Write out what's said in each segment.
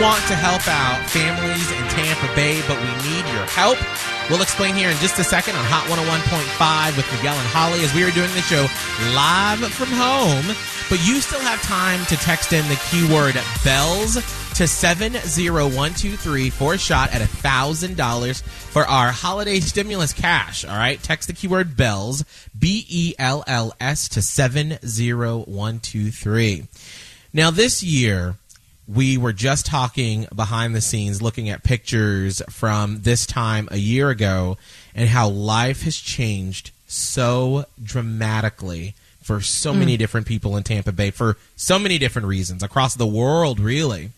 Want to help out families in Tampa Bay, but we need your help. We'll explain here in just a second on Hot 101.5 with Miguel and Holly as we are doing the show live from home. But you still have time to text in the keyword bells to 70123 for a shot at $1,000 for our holiday stimulus cash. All right. Text the keyword bells, B E L L S, to 70123. Now, this year, we were just talking behind the scenes, looking at pictures from this time a year ago, and how life has changed so dramatically for so mm. many different people in Tampa Bay for so many different reasons across the world, really.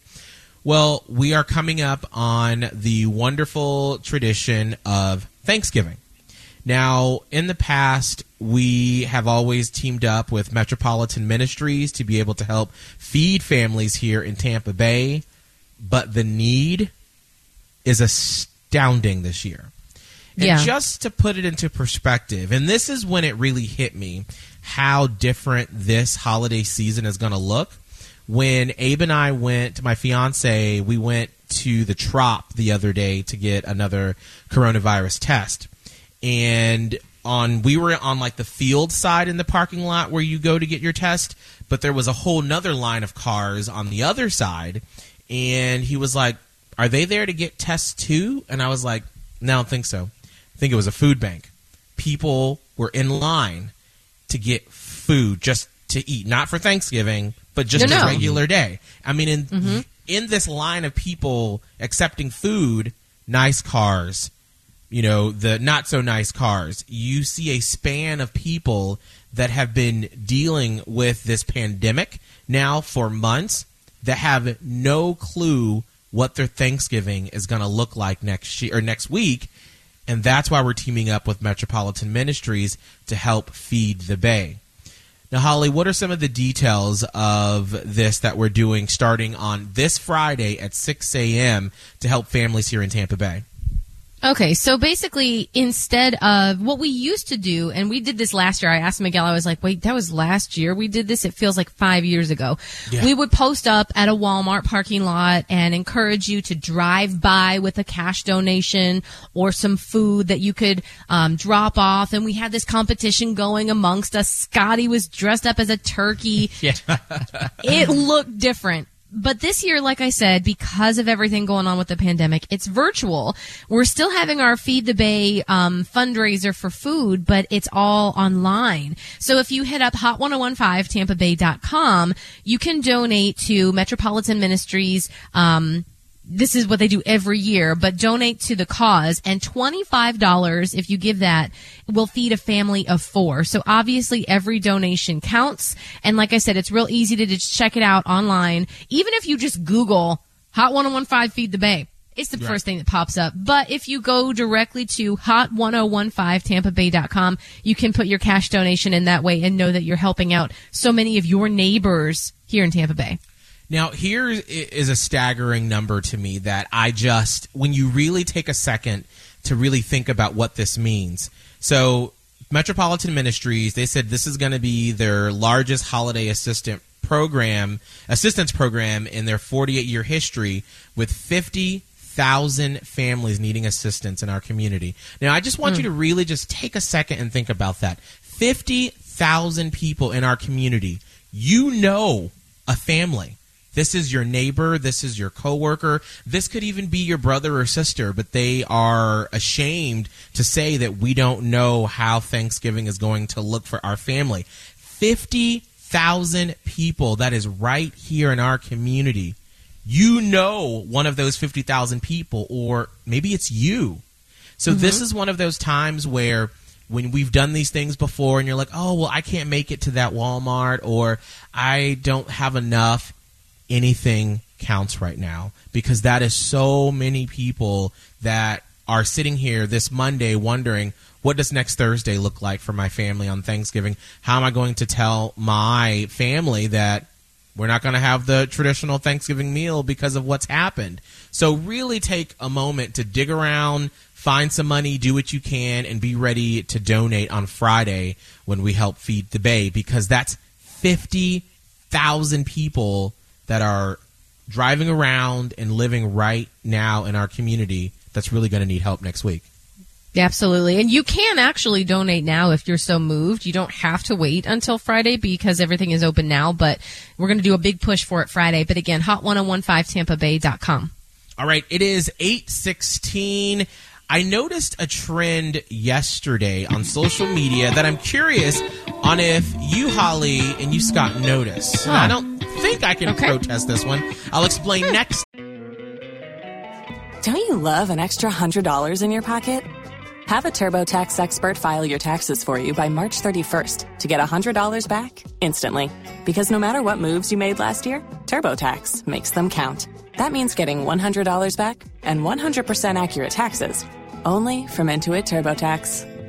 Well, we are coming up on the wonderful tradition of Thanksgiving. Now, in the past, we have always teamed up with Metropolitan Ministries to be able to help feed families here in Tampa Bay, but the need is astounding this year. And yeah. just to put it into perspective, and this is when it really hit me how different this holiday season is going to look. When Abe and I went, my fiance, we went to the Trop the other day to get another coronavirus test and on we were on like the field side in the parking lot where you go to get your test but there was a whole nother line of cars on the other side and he was like are they there to get tests too and i was like no i don't think so i think it was a food bank people were in line to get food just to eat not for thanksgiving but just no, a no. regular day i mean in mm-hmm. in this line of people accepting food nice cars you know, the not so nice cars. You see a span of people that have been dealing with this pandemic now for months that have no clue what their Thanksgiving is going to look like next year or next week. And that's why we're teaming up with Metropolitan Ministries to help feed the Bay. Now, Holly, what are some of the details of this that we're doing starting on this Friday at 6 a.m. to help families here in Tampa Bay? Okay, so basically, instead of what we used to do, and we did this last year, I asked Miguel, I was like, wait, that was last year we did this? It feels like five years ago. Yeah. We would post up at a Walmart parking lot and encourage you to drive by with a cash donation or some food that you could um, drop off. And we had this competition going amongst us. Scotty was dressed up as a turkey. Yeah. it looked different but this year, like I said, because of everything going on with the pandemic, it's virtual. We're still having our Feed the Bay um, fundraiser for food, but it's all online. So if you hit up hot1015tampabay.com, you can donate to Metropolitan Ministries um, this is what they do every year, but donate to the cause and $25 if you give that will feed a family of four. So obviously every donation counts. And like I said, it's real easy to just check it out online. Even if you just Google Hot 1015 Feed the Bay. It's the right. first thing that pops up. But if you go directly to hot1015tampabay.com, you can put your cash donation in that way and know that you're helping out so many of your neighbors here in Tampa Bay. Now, here is a staggering number to me that I just, when you really take a second to really think about what this means. So, Metropolitan Ministries, they said this is going to be their largest holiday assistant program, assistance program in their 48 year history with 50,000 families needing assistance in our community. Now, I just want mm. you to really just take a second and think about that. 50,000 people in our community. You know a family this is your neighbor. This is your coworker. This could even be your brother or sister, but they are ashamed to say that we don't know how Thanksgiving is going to look for our family. 50,000 people that is right here in our community. You know one of those 50,000 people, or maybe it's you. So mm-hmm. this is one of those times where when we've done these things before and you're like, oh, well, I can't make it to that Walmart or I don't have enough anything counts right now because that is so many people that are sitting here this Monday wondering what does next Thursday look like for my family on Thanksgiving? How am I going to tell my family that we're not going to have the traditional Thanksgiving meal because of what's happened? So really take a moment to dig around, find some money, do what you can, and be ready to donate on Friday when we help feed the Bay because that's 50,000 people that are driving around and living right now in our community that's really going to need help next week. Absolutely. And you can actually donate now if you're so moved. You don't have to wait until Friday because everything is open now, but we're going to do a big push for it Friday. But again, hot1015tampabay.com. All right, it is 816. I noticed a trend yesterday on social media that I'm curious on if you, Holly, and you, Scott, notice. Huh. I don't think I can Okay. protest this one. I'll explain hmm. next. Don't you love an extra $100 in your pocket? Have a TurboTax expert file your taxes for you by March 31st to get $100 back instantly. Because no matter what moves you made last year, TurboTax makes them count. That means getting $100 back and 100% accurate taxes only from Intuit TurboTax.